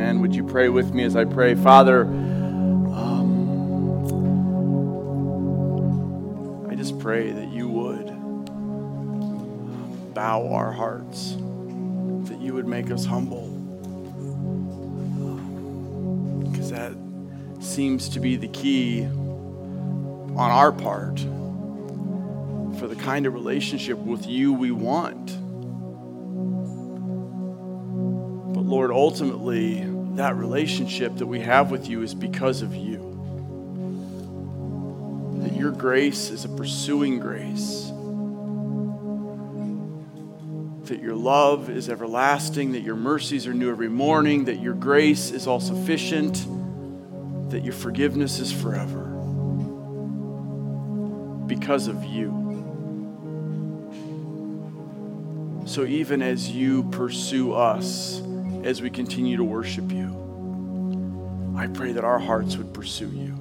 Amen. Would you pray with me as I pray? Father, um, I just pray that you would bow our hearts, that you would make us humble. Because that seems to be the key on our part for the kind of relationship with you we want. But Lord, ultimately, that relationship that we have with you is because of you. That your grace is a pursuing grace. That your love is everlasting, that your mercies are new every morning, that your grace is all sufficient, that your forgiveness is forever. Because of you. So even as you pursue us, as we continue to worship you. I pray that our hearts would pursue you.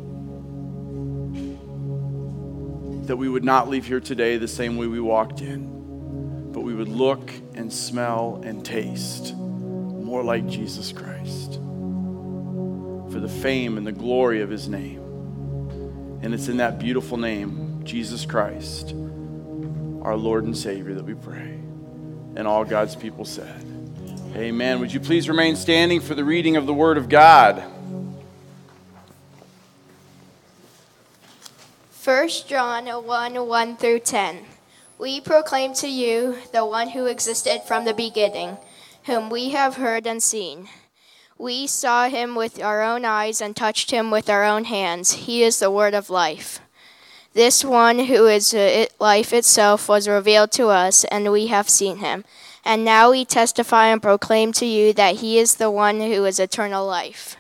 That we would not leave here today the same way we walked in, but we would look and smell and taste more like Jesus Christ for the fame and the glory of his name. And it's in that beautiful name, Jesus Christ, our Lord and Savior, that we pray. And all God's people said, Amen. Would you please remain standing for the reading of the Word of God? 1 John 1 1 through 10. We proclaim to you the one who existed from the beginning, whom we have heard and seen. We saw him with our own eyes and touched him with our own hands. He is the word of life. This one who is uh, life itself was revealed to us, and we have seen him and now we testify and proclaim to you that he is the one who is eternal life.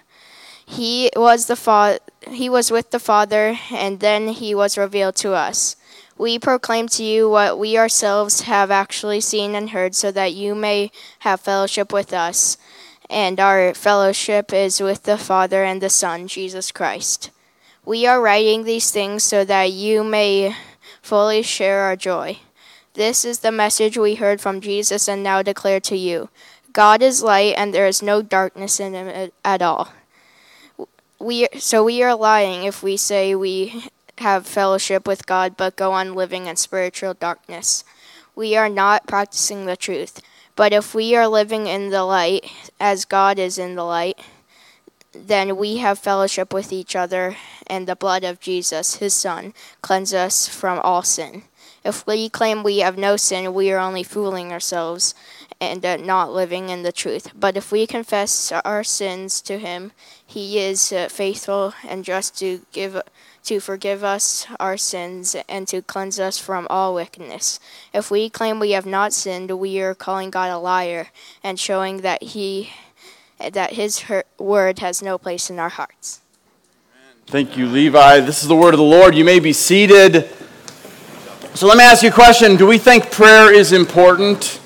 He was the fa- he was with the Father and then he was revealed to us. We proclaim to you what we ourselves have actually seen and heard so that you may have fellowship with us. And our fellowship is with the Father and the Son, Jesus Christ. We are writing these things so that you may fully share our joy. This is the message we heard from Jesus and now declare to you God is light, and there is no darkness in him at all. We, so we are lying if we say we have fellowship with God but go on living in spiritual darkness. We are not practicing the truth. But if we are living in the light, as God is in the light, then we have fellowship with each other, and the blood of Jesus, his Son, cleanses us from all sin. If we claim we have no sin, we are only fooling ourselves and uh, not living in the truth. But if we confess our sins to Him, He is uh, faithful and just to give to forgive us our sins and to cleanse us from all wickedness. If we claim we have not sinned, we are calling God a liar and showing that He that His word has no place in our hearts. Thank you, Levi. This is the word of the Lord. You may be seated. So let me ask you a question. Do we think prayer is important?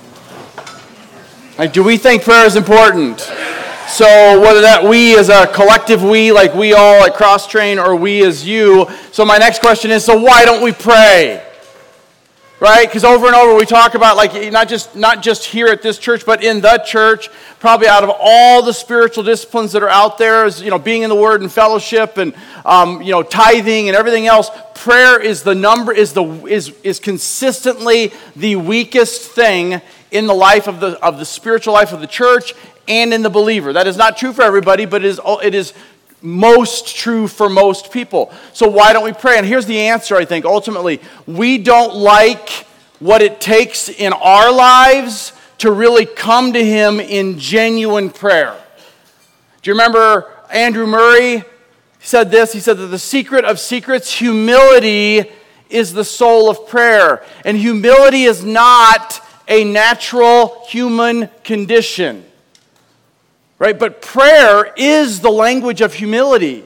Like, do we think prayer is important? So whether that we as a collective we, like we all at Cross Train, or we as you. So my next question is, so why don't we pray? Right? Because over and over we talk about like not just not just here at this church, but in the church. Probably out of all the spiritual disciplines that are out there, is you know being in the Word and fellowship and um, you know tithing and everything else. Prayer is the number is the is is consistently the weakest thing in the life of the of the spiritual life of the church and in the believer. That is not true for everybody, but it is it is most true for most people. So why don't we pray? And here's the answer, I think, ultimately. We don't like what it takes in our lives to really come to Him in genuine prayer. Do you remember Andrew Murray said this? He said that the secret of secrets, humility, is the soul of prayer. And humility is not a natural human condition right? But prayer is the language of humility.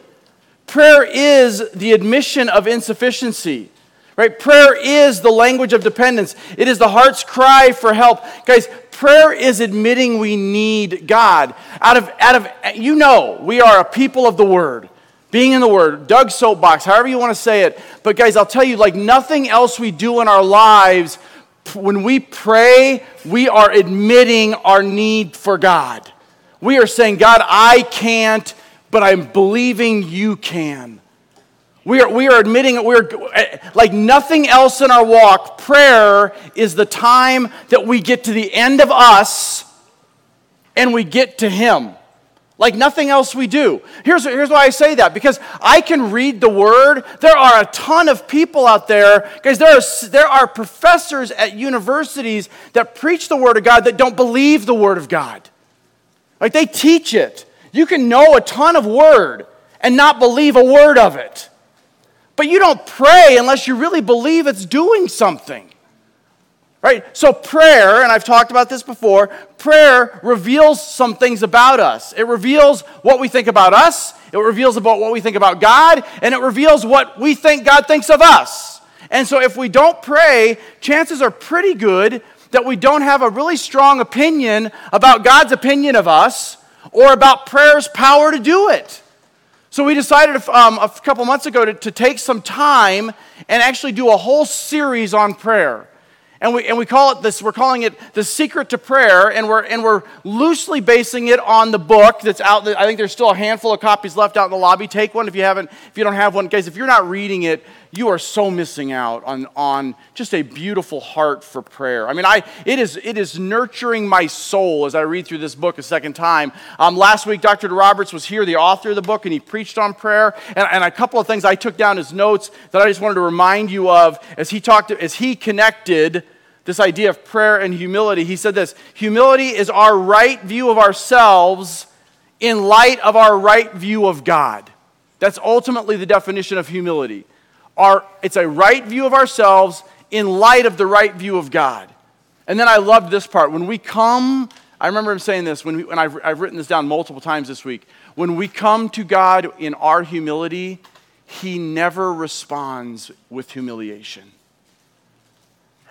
Prayer is the admission of insufficiency, right? Prayer is the language of dependence. It is the heart's cry for help. Guys, prayer is admitting we need God. Out of, out of, you know, we are a people of the Word. Being in the Word, Doug Soapbox, however you want to say it. But guys, I'll tell you, like nothing else we do in our lives, when we pray, we are admitting our need for God. We are saying, God, I can't, but I'm believing you can. We are, we are admitting we're eh, like nothing else in our walk. Prayer is the time that we get to the end of us and we get to Him. Like nothing else we do. Here's, here's why I say that because I can read the Word. There are a ton of people out there, guys, there are, there are professors at universities that preach the Word of God that don't believe the Word of God. Like they teach it. You can know a ton of Word and not believe a word of it. But you don't pray unless you really believe it's doing something. Right? So, prayer, and I've talked about this before, prayer reveals some things about us. It reveals what we think about us, it reveals about what we think about God, and it reveals what we think God thinks of us. And so, if we don't pray, chances are pretty good that we don't have a really strong opinion about God's opinion of us or about prayer's power to do it. So, we decided um, a couple months ago to, to take some time and actually do a whole series on prayer. And we, and we call it this, we're calling it the secret to prayer, and we're, and we're loosely basing it on the book that's out. I think there's still a handful of copies left out in the lobby. Take one if you haven't, if you don't have one. Guys, if you're not reading it, you are so missing out on, on just a beautiful heart for prayer. I mean, I, it, is, it is nurturing my soul as I read through this book a second time. Um, last week, Dr. Roberts was here, the author of the book, and he preached on prayer. And, and a couple of things I took down as notes that I just wanted to remind you of as he talked, as he connected this idea of prayer and humility. He said this humility is our right view of ourselves in light of our right view of God. That's ultimately the definition of humility. Our, it's a right view of ourselves in light of the right view of God. And then I loved this part. When we come, I remember him saying this, when, we, when I've, I've written this down multiple times this week. When we come to God in our humility, He never responds with humiliation.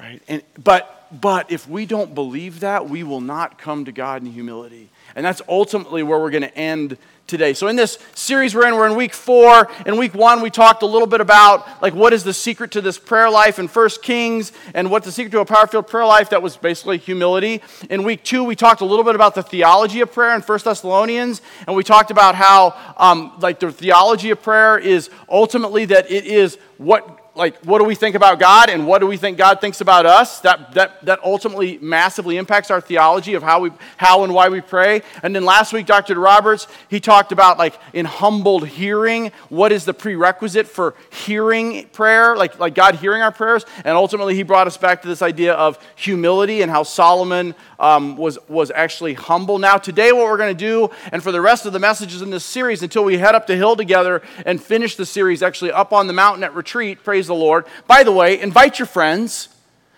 Right? And, but, but if we don't believe that, we will not come to God in humility. And that's ultimately where we're going to end today. So in this series we're in, we're in week four. In week one, we talked a little bit about like what is the secret to this prayer life in First Kings and what's the secret to a power-filled prayer life. That was basically humility. In week two, we talked a little bit about the theology of prayer in First Thessalonians, and we talked about how um, like the theology of prayer is ultimately that it is what like what do we think about God and what do we think God thinks about us? That, that, that ultimately massively impacts our theology of how, we, how and why we pray. And then last week, Dr. Roberts, he talked about like in humbled hearing, what is the prerequisite for hearing prayer, like, like God hearing our prayers. And ultimately, he brought us back to this idea of humility and how Solomon um, was, was actually humble. Now, today, what we're going to do, and for the rest of the messages in this series, until we head up the hill together and finish the series actually up on the mountain at retreat, praise Praise the Lord. By the way, invite your friends.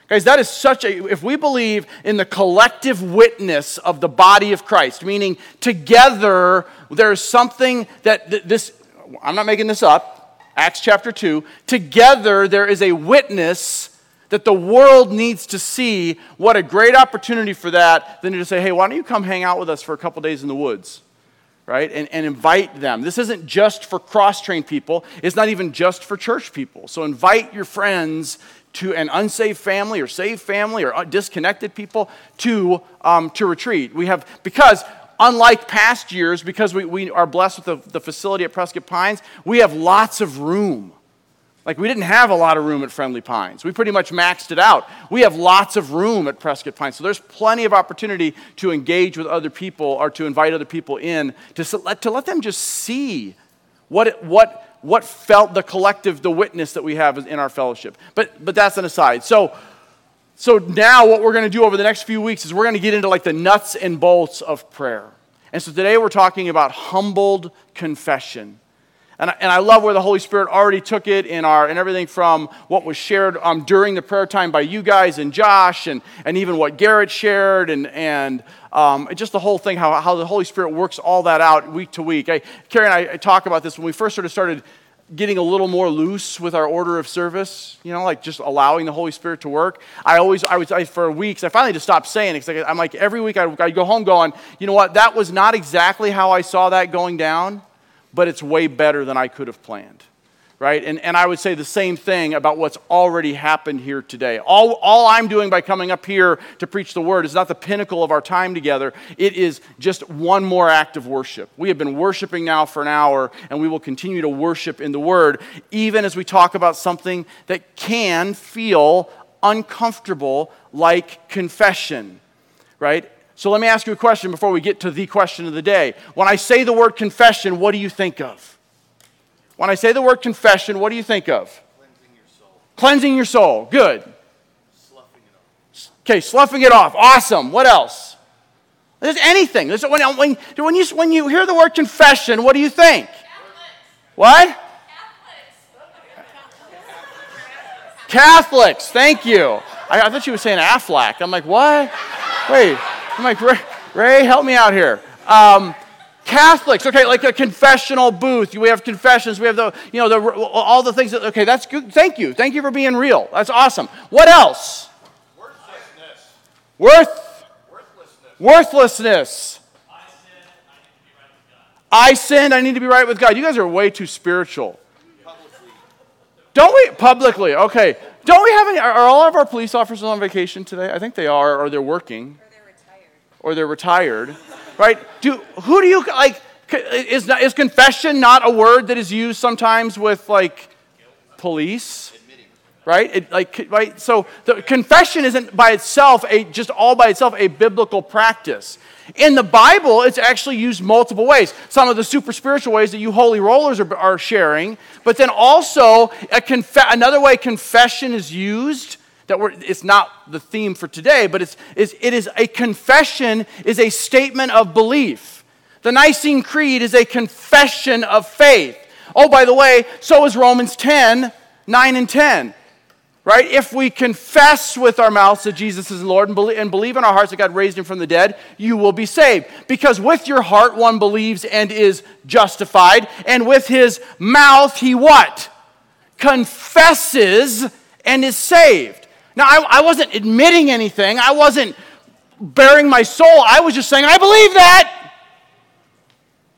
Guys, that is such a, if we believe in the collective witness of the body of Christ, meaning together there's something that this, I'm not making this up, Acts chapter 2, together there is a witness that the world needs to see. What a great opportunity for that than to say, hey, why don't you come hang out with us for a couple days in the woods? Right? And, and invite them. This isn't just for cross trained people, it's not even just for church people. So invite your friends to an unsaved family or saved family or disconnected people to, um, to retreat. We have, because unlike past years, because we, we are blessed with the, the facility at Prescott Pines, we have lots of room like, we didn't have a lot of room at Friendly Pines. We pretty much maxed it out. We have lots of room at Prescott Pines. So, there's plenty of opportunity to engage with other people or to invite other people in to let, to let them just see what, what, what felt the collective, the witness that we have in our fellowship. But, but that's an aside. So, so, now what we're going to do over the next few weeks is we're going to get into like the nuts and bolts of prayer. And so, today we're talking about humbled confession. And I, and I love where the Holy Spirit already took it in our, and everything from what was shared um, during the prayer time by you guys and Josh, and, and even what Garrett shared, and, and um, just the whole thing, how, how the Holy Spirit works all that out week to week. I, Carrie and I, I talk about this when we first sort of started getting a little more loose with our order of service, you know, like just allowing the Holy Spirit to work. I always, I was, I, for weeks, I finally just stopped saying it because I'm like, every week I'd, I'd, go home going, you know what, that was not exactly how I saw that going down but it's way better than I could have planned. right? And, and I would say the same thing about what's already happened here today. All, all I'm doing by coming up here to preach the word is not the pinnacle of our time together, it is just one more act of worship. We have been worshiping now for an hour, and we will continue to worship in the word, even as we talk about something that can feel uncomfortable, like confession, right? So let me ask you a question before we get to the question of the day. When I say the word confession, what do you think of? When I say the word confession, what do you think of? Cleansing your soul. Cleansing your soul. Good. Sloughing it off. Okay, sloughing it off. Awesome. What else? There's anything. There's, when, when, when, you, when you hear the word confession, what do you think? What? Catholics. Catholics. Thank you. I, I thought you were saying Aflac. I'm like, what? Wait. I'm like, Ray, Ray help me out here. Um, Catholics, okay, like a confessional booth. We have confessions. We have the, you know, the, all the things that, okay, that's good. Thank you. Thank you for being real. That's awesome. What else? Worthlessness. Worth, Worthlessness. worthlessness. I sinned, I need to be right with God. You guys are way too spiritual. Publicly. Don't we, publicly, okay. Don't we have any, are, are all of our police officers on vacation today? I think they are, or they're working. Or they're retired. right? Do, who do you, like, is, is confession not a word that is used sometimes with, like, police? right? It, like, right? So the confession isn't by itself a just all by itself a biblical practice. In the Bible, it's actually used multiple ways. Some of the super spiritual ways that you holy rollers are, are sharing, but then also another way confession is used that we're, it's not the theme for today, but it's, it's, it is a confession is a statement of belief. The Nicene Creed is a confession of faith. Oh, by the way, so is Romans 10, 9 and 10 right? If we confess with our mouths that Jesus is Lord and believe, and believe in our hearts that God raised him from the dead, you will be saved. Because with your heart one believes and is justified, and with his mouth he what? Confesses and is saved. Now, I, I wasn't admitting anything, I wasn't bearing my soul, I was just saying, I believe that.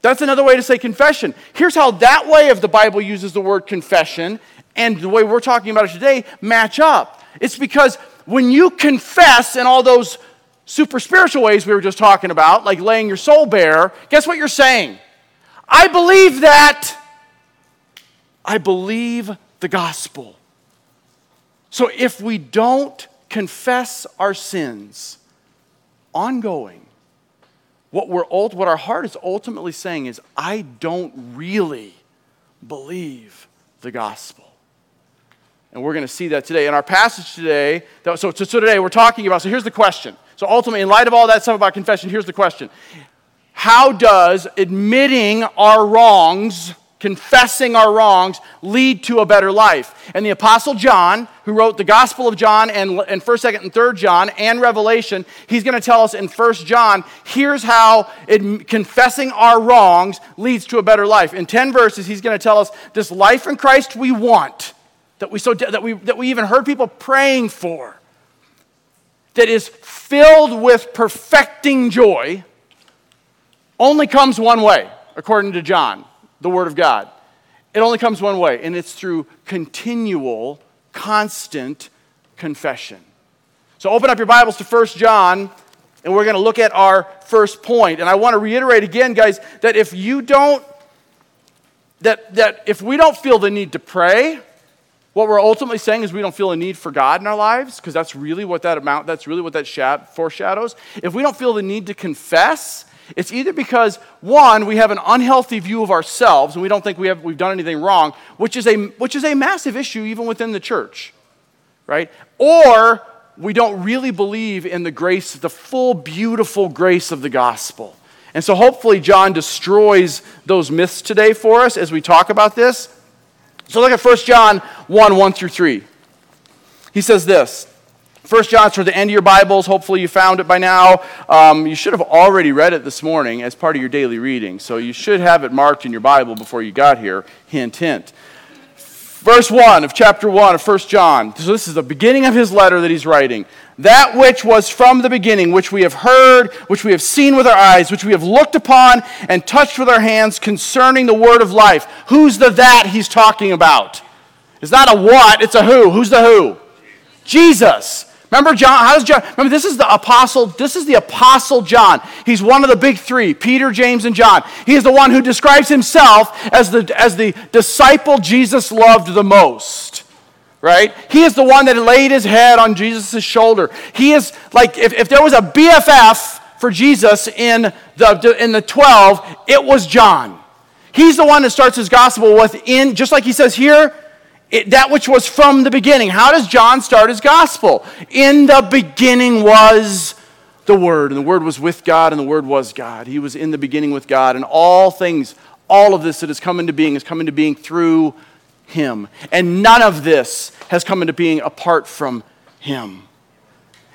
That's another way to say confession. Here's how that way of the Bible uses the word confession and the way we're talking about it today match up. It's because when you confess in all those super spiritual ways we were just talking about, like laying your soul bare, guess what you're saying? I believe that. I believe the gospel. So if we don't confess our sins ongoing, what, we're, what our heart is ultimately saying is, I don't really believe the gospel. And we're going to see that today. In our passage today, so, today we're talking about, so here's the question. So ultimately, in light of all that stuff about confession, here's the question How does admitting our wrongs, confessing our wrongs, lead to a better life? And the Apostle John, who wrote the Gospel of John and, and 1st, 2nd, and 3rd John and Revelation, he's going to tell us in 1st John, here's how it, confessing our wrongs leads to a better life. In 10 verses, he's going to tell us this life in Christ we want that we, so, that we, that we even heard people praying for, that is filled with perfecting joy, only comes one way, according to John, the Word of God. It only comes one way, and it's through continual, constant confession. So open up your Bibles to 1 John, and we're going to look at our first point. And I want to reiterate again, guys, that if you don't, that, that if we don't feel the need to pray, what we're ultimately saying is we don't feel a need for God in our lives, because that's really what that amount, that's really what that foreshadows. If we don't feel the need to confess, it's either because, one, we have an unhealthy view of ourselves and we don't think we have, we've done anything wrong, which is, a, which is a massive issue even within the church, right? Or we don't really believe in the grace, the full, beautiful grace of the gospel. And so hopefully, John destroys those myths today for us as we talk about this. So look at 1 John 1 1 through 3. He says this. 1 John's toward the end of your Bibles. Hopefully, you found it by now. Um, you should have already read it this morning as part of your daily reading. So, you should have it marked in your Bible before you got here. Hint, hint. Verse 1 of chapter 1 of 1 John. So this is the beginning of his letter that he's writing. That which was from the beginning, which we have heard, which we have seen with our eyes, which we have looked upon and touched with our hands concerning the word of life. Who's the that he's talking about? It's not a what, it's a who. Who's the who? Jesus. Remember John? How does John? Remember, this is the apostle. This is the apostle John. He's one of the big three: Peter, James, and John. He is the one who describes himself as the as the disciple Jesus loved the most. Right? He is the one that laid his head on Jesus' shoulder. He is like if, if there was a BFF for Jesus in the in the twelve, it was John. He's the one that starts his gospel with in just like he says here it, that which was from the beginning. How does John start his gospel? In the beginning was the Word, and the Word was with God, and the Word was God. He was in the beginning with God, and all things, all of this that has come into being, has come into being through Him. And none of this has come into being apart from Him.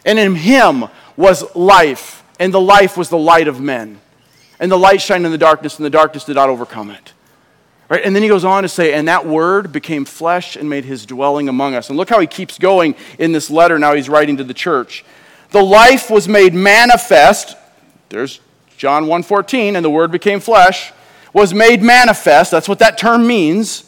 And in Him was life, and the life was the light of men. And the light shined in the darkness, and the darkness did not overcome it. Right? And then he goes on to say, and that word became flesh and made his dwelling among us. And look how he keeps going in this letter now he's writing to the church. The life was made manifest. There's John 1:14, and the word became flesh, was made manifest. That's what that term means.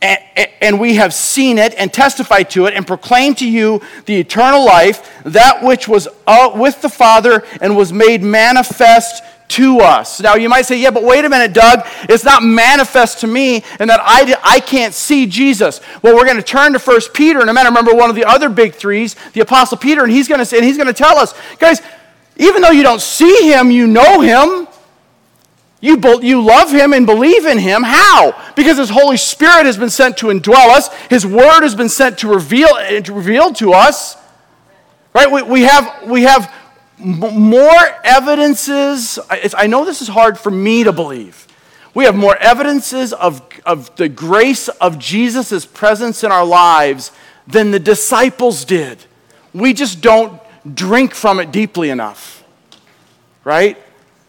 And, and we have seen it and testified to it and proclaimed to you the eternal life, that which was uh, with the Father and was made manifest to us. Now, you might say, yeah, but wait a minute, Doug. It's not manifest to me and that I, I can't see Jesus. Well, we're going to turn to First Peter in a minute. Remember one of the other big threes, the Apostle Peter, and he's going to say, and he's going to tell us, guys, even though you don't see him, you know him. You, you love him and believe in him. How? Because his Holy Spirit has been sent to indwell us. His word has been sent to reveal, to reveal to us. Right? We, we, have, we have more evidences. I know this is hard for me to believe. We have more evidences of, of the grace of Jesus' presence in our lives than the disciples did. We just don't drink from it deeply enough. Right?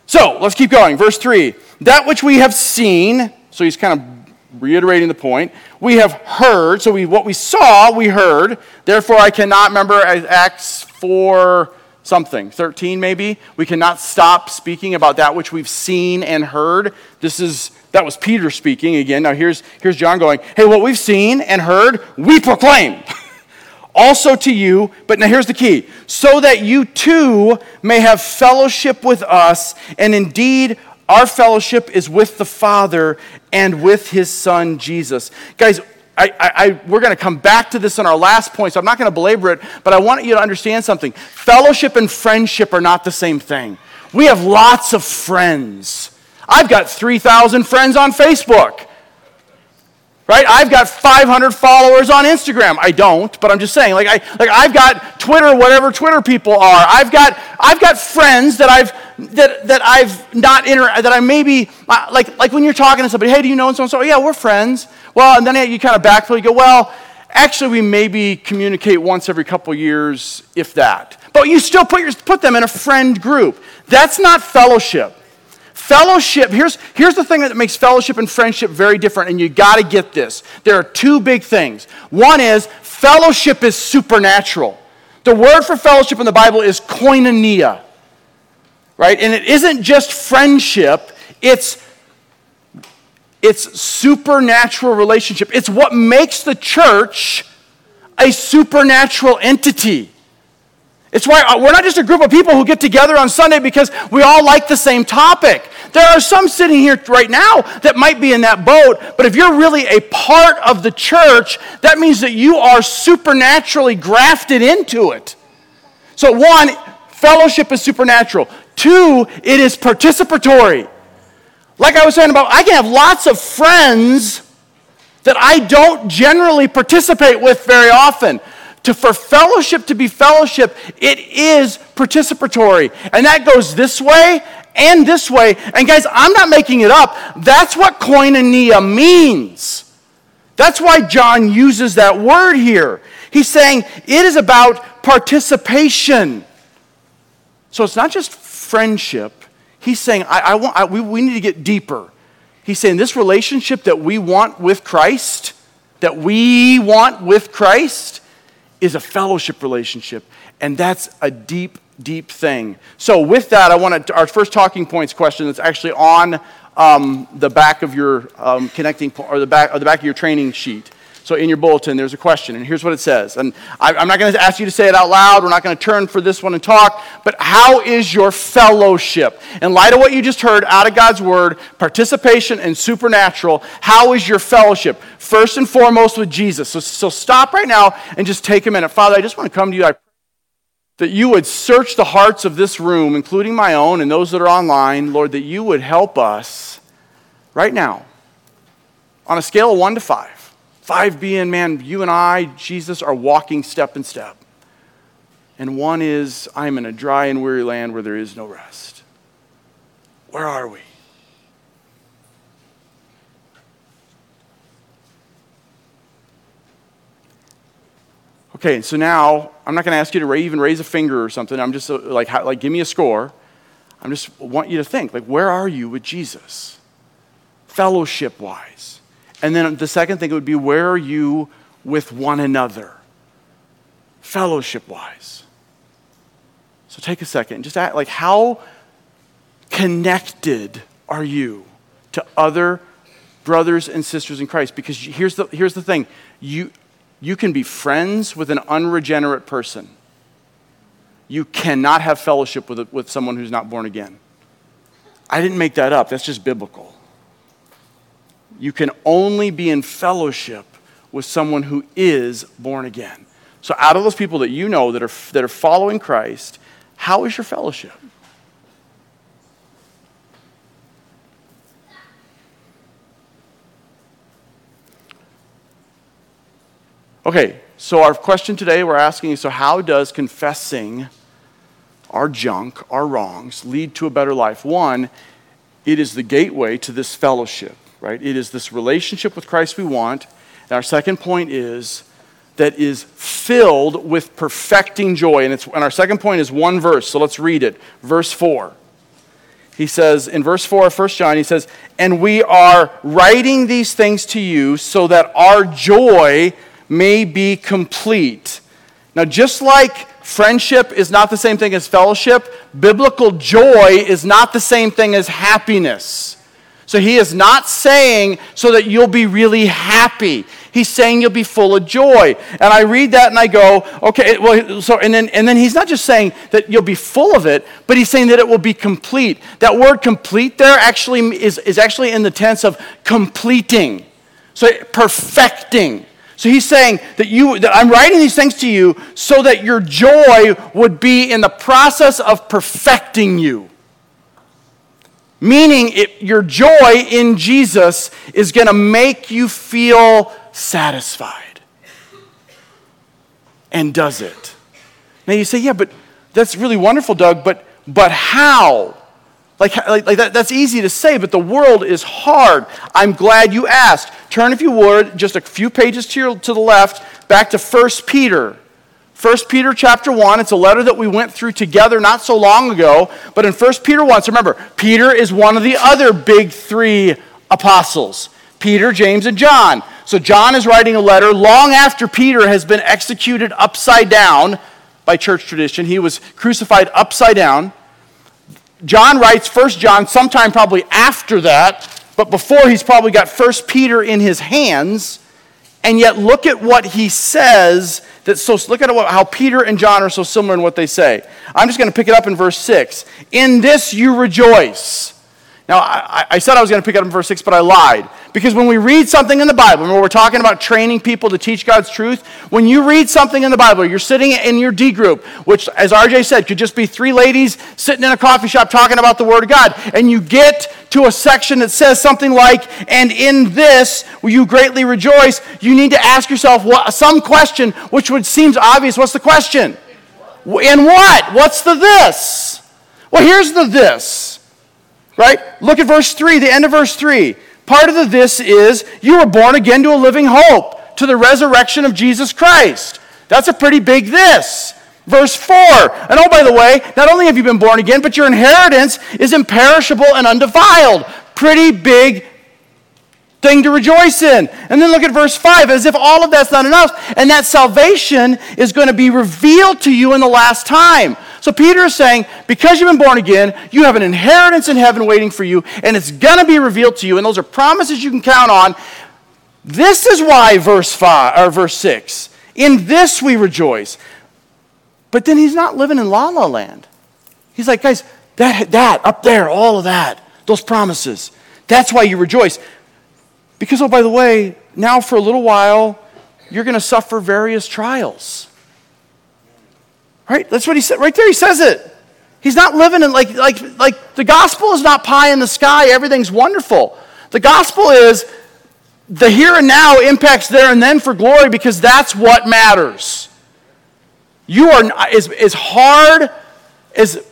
So let's keep going. Verse 3 That which we have seen, so he's kind of reiterating the point. We have heard, so we, what we saw, we heard. Therefore, I cannot remember Acts 4 something, 13 maybe. We cannot stop speaking about that which we've seen and heard. This is that was Peter speaking again. Now here's here's John going, "Hey, what we've seen and heard, we proclaim." also to you, but now here's the key, so that you too may have fellowship with us, and indeed our fellowship is with the Father and with his son Jesus. Guys, I, I, we're going to come back to this in our last point, so I'm not going to belabor it, but I want you to understand something. Fellowship and friendship are not the same thing. We have lots of friends. I've got 3,000 friends on Facebook. Right? I've got 500 followers on Instagram. I don't, but I'm just saying. Like, I, like I've got Twitter, whatever Twitter people are. I've got, I've got friends that I've, that, that I've not inter, that I maybe, uh, like, like when you're talking to somebody, hey, do you know so and so? Yeah, we're friends. Well, and then you kind of backfill. You go, well, actually, we maybe communicate once every couple years, if that. But you still put, your, put them in a friend group. That's not fellowship. Fellowship, here's, here's the thing that makes fellowship and friendship very different, and you got to get this. There are two big things. One is fellowship is supernatural. The word for fellowship in the Bible is koinonia, right? And it isn't just friendship, it's it's supernatural relationship. It's what makes the church a supernatural entity. It's why uh, we're not just a group of people who get together on Sunday because we all like the same topic. There are some sitting here right now that might be in that boat, but if you're really a part of the church, that means that you are supernaturally grafted into it. So, one, fellowship is supernatural. Two, it is participatory. Like I was saying about, I can have lots of friends that I don't generally participate with very often. To, for fellowship to be fellowship, it is participatory. And that goes this way and this way. And guys, I'm not making it up. That's what koinonia means. That's why John uses that word here. He's saying it is about participation. So it's not just friendship, He's saying, I, I want, I, we, we need to get deeper. He's saying this relationship that we want with Christ, that we want with Christ is a fellowship relationship. And that's a deep, deep thing. So, with that, I want to, our first talking points question that's actually on um, the back of your um, connecting, or the back, or the back of your training sheet. So in your bulletin, there's a question, and here's what it says. And I'm not going to ask you to say it out loud. We're not going to turn for this one and talk. But how is your fellowship? In light of what you just heard out of God's word, participation and supernatural, how is your fellowship? First and foremost with Jesus. So, so stop right now and just take a minute. Father, I just want to come to you. I that you would search the hearts of this room, including my own and those that are online, Lord, that you would help us right now on a scale of one to five Five being, man, you and I, Jesus, are walking step in step. And one is, I'm in a dry and weary land where there is no rest. Where are we? Okay, so now I'm not going to ask you to even raise a finger or something. I'm just uh, like, like, give me a score. I'm just want you to think, like, where are you with Jesus? Fellowship wise. And then the second thing would be where are you with one another? Fellowship wise. So take a second and just act like how connected are you to other brothers and sisters in Christ? Because here's the, here's the thing you, you can be friends with an unregenerate person. You cannot have fellowship with, with someone who's not born again. I didn't make that up, that's just biblical you can only be in fellowship with someone who is born again. So, out of those people that you know that are, that are following Christ, how is your fellowship? Okay, so our question today we're asking is so, how does confessing our junk, our wrongs, lead to a better life? One, it is the gateway to this fellowship right? It is this relationship with Christ we want. And our second point is that is filled with perfecting joy. And, it's, and our second point is one verse. So let's read it. Verse 4. He says, in verse 4 of 1 John, he says, And we are writing these things to you so that our joy may be complete. Now, just like friendship is not the same thing as fellowship, biblical joy is not the same thing as happiness. So he is not saying so that you'll be really happy. He's saying you'll be full of joy. And I read that and I go, okay, well, so, and then, and then he's not just saying that you'll be full of it, but he's saying that it will be complete. That word complete there actually is, is actually in the tense of completing. So perfecting. So he's saying that you that I'm writing these things to you so that your joy would be in the process of perfecting you. Meaning, it, your joy in Jesus is going to make you feel satisfied. And does it? Now you say, yeah, but that's really wonderful, Doug, but, but how? Like, like, like that, that's easy to say, but the world is hard. I'm glad you asked. Turn, if you would, just a few pages to, your, to the left, back to 1 Peter. 1 Peter chapter 1, it's a letter that we went through together not so long ago. But in 1 Peter 1, so remember, Peter is one of the other big three apostles Peter, James, and John. So John is writing a letter long after Peter has been executed upside down by church tradition. He was crucified upside down. John writes 1 John sometime probably after that, but before he's probably got 1 Peter in his hands. And yet, look at what he says. So look at how Peter and John are so similar in what they say. I'm just going to pick it up in verse six. In this you rejoice. Now, I, I said I was going to pick up in verse 6, but I lied. Because when we read something in the Bible, and we're talking about training people to teach God's truth, when you read something in the Bible, you're sitting in your D group, which, as RJ said, could just be three ladies sitting in a coffee shop talking about the Word of God, and you get to a section that says something like, and in this will you greatly rejoice, you need to ask yourself what, some question which would seems obvious. What's the question? In what? What's the this? Well, here's the this. Right? Look at verse 3, the end of verse 3. Part of the this is you were born again to a living hope, to the resurrection of Jesus Christ. That's a pretty big this. Verse 4. And oh, by the way, not only have you been born again, but your inheritance is imperishable and undefiled. Pretty big thing to rejoice in. And then look at verse 5 as if all of that's not enough, and that salvation is going to be revealed to you in the last time. So Peter is saying, because you've been born again, you have an inheritance in heaven waiting for you, and it's going to be revealed to you, and those are promises you can count on. This is why verse 5 or verse 6. In this we rejoice. But then he's not living in la la land. He's like, guys, that, that up there, all of that, those promises. That's why you rejoice. Because, oh, by the way, now for a little while, you're going to suffer various trials. Right? That's what he said. Right there, he says it. He's not living in like, like, like the gospel is not pie in the sky, everything's wonderful. The gospel is the here and now impacts there and then for glory because that's what matters. You are, as, as hard as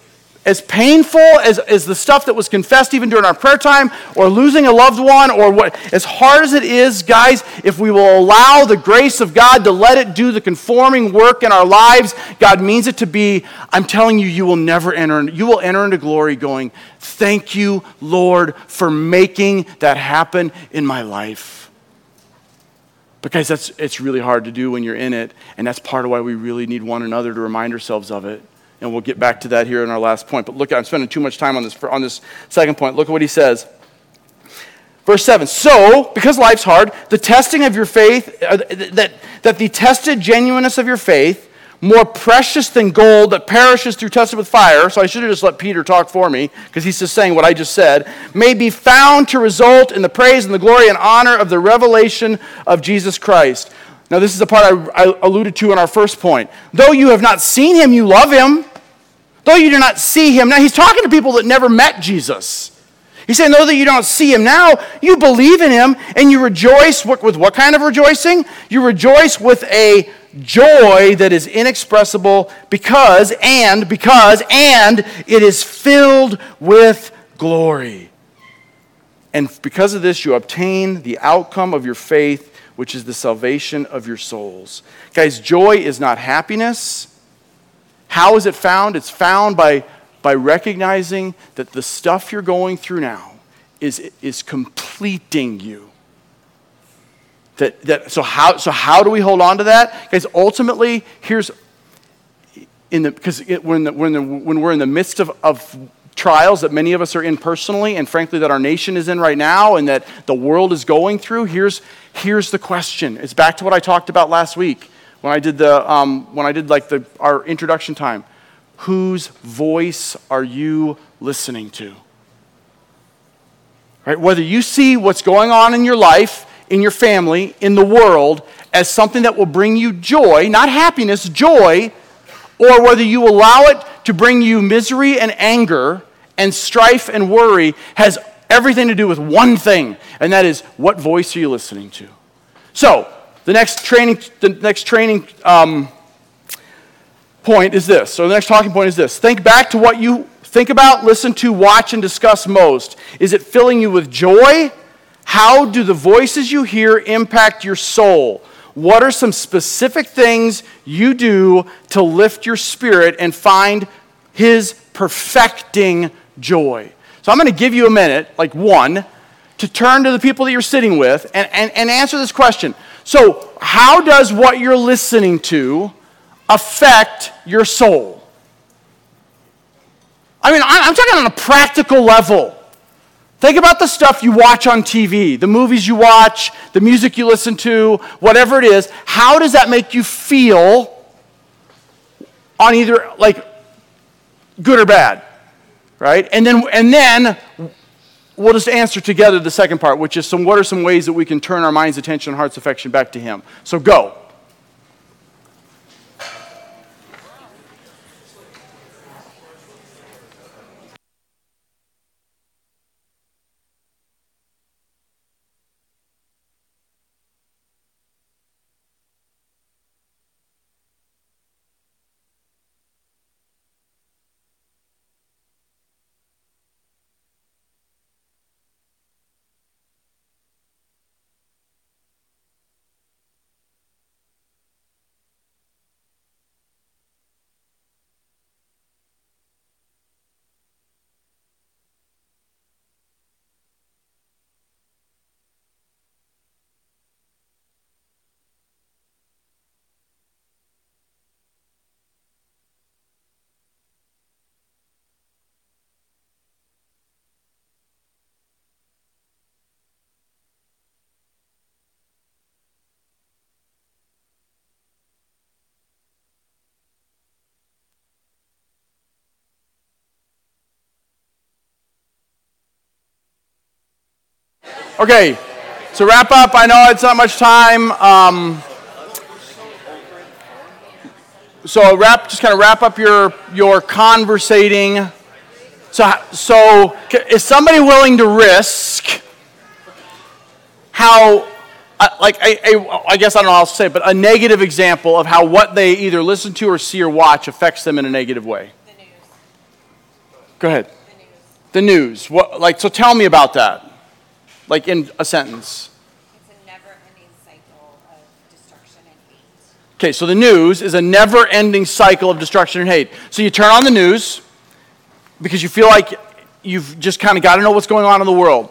as painful as, as the stuff that was confessed even during our prayer time, or losing a loved one, or what, as hard as it is, guys, if we will allow the grace of God to let it do the conforming work in our lives, God means it to be, I'm telling you, you will never enter, you will enter into glory going, Thank you, Lord, for making that happen in my life. Because that's, it's really hard to do when you're in it, and that's part of why we really need one another to remind ourselves of it. And we'll get back to that here in our last point. But look, I'm spending too much time on this, on this second point. Look at what he says. Verse 7 So, because life's hard, the testing of your faith, uh, that, that the tested genuineness of your faith, more precious than gold that perishes through tested with fire, so I should have just let Peter talk for me, because he's just saying what I just said, may be found to result in the praise and the glory and honor of the revelation of Jesus Christ. Now, this is the part I, I, alluded to in our first point. Though you have not seen him, you love him. Though you do not see him. Now, he's talking to people that never met Jesus. He's saying, though that you don't see him now, you believe in him and you rejoice with, what kind of rejoicing? You rejoice with a joy that is inexpressible because, and, because, and it is filled with glory. And because of this, you obtain the outcome of your faith which is the salvation of your souls. Guys, joy is not happiness. How is it found? It's found by, by recognizing that the stuff you're going through now is, is completing you. That, that, so, how, so how do we hold on to that? Guys, ultimately, here's in the because when, when, when we're in the midst of, of trials that many of us are in personally, and frankly, that our nation is in right now and that the world is going through, here's, here's the question. It's back to what I talked about last week when I did, the, um, when I did like the, our introduction time. Whose voice are you listening to? Right? Whether you see what's going on in your life, in your family, in the world, as something that will bring you joy, not happiness, joy, or whether you allow it to bring you misery and anger and strife and worry has everything to do with one thing, and that is what voice are you listening to? So, the next training, the next training um, point is this. So, the next talking point is this. Think back to what you think about, listen to, watch, and discuss most. Is it filling you with joy? How do the voices you hear impact your soul? What are some specific things you do to lift your spirit and find His perfecting joy? So I'm going to give you a minute, like one, to turn to the people that you're sitting with and, and, and answer this question. So, how does what you're listening to affect your soul? I mean, I'm talking on a practical level. Think about the stuff you watch on TV, the movies you watch, the music you listen to, whatever it is. How does that make you feel on either like good or bad? right? And then, and then we'll just answer together the second part, which is some, what are some ways that we can turn our mind's attention and heart's affection back to Him? So go. Okay, so wrap up. I know it's not much time. Um, so wrap, just kind of wrap up your your conversating. So, so is somebody willing to risk how, uh, like, I, I, I guess I don't know how to say it, but a negative example of how what they either listen to or see or watch affects them in a negative way? The news. Go ahead. The news. The news. What, like, so tell me about that. Like in a sentence. It's a never-ending cycle of destruction and hate. Okay, so the news is a never ending cycle of destruction and hate. So you turn on the news because you feel like you've just kind of got to know what's going on in the world.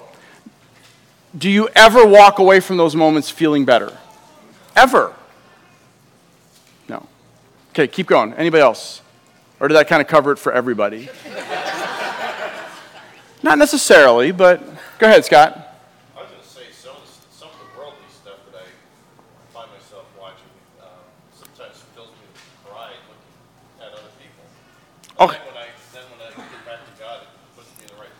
Do you ever walk away from those moments feeling better? Ever? No. Okay, keep going. Anybody else? Or did that kind of cover it for everybody? Not necessarily, but go ahead, Scott. I was going to say some of, the, some of the worldly stuff that I find myself watching um, sometimes fills me with pride looking at other people. Okay. Then when I then when I get back to God, it puts me in the right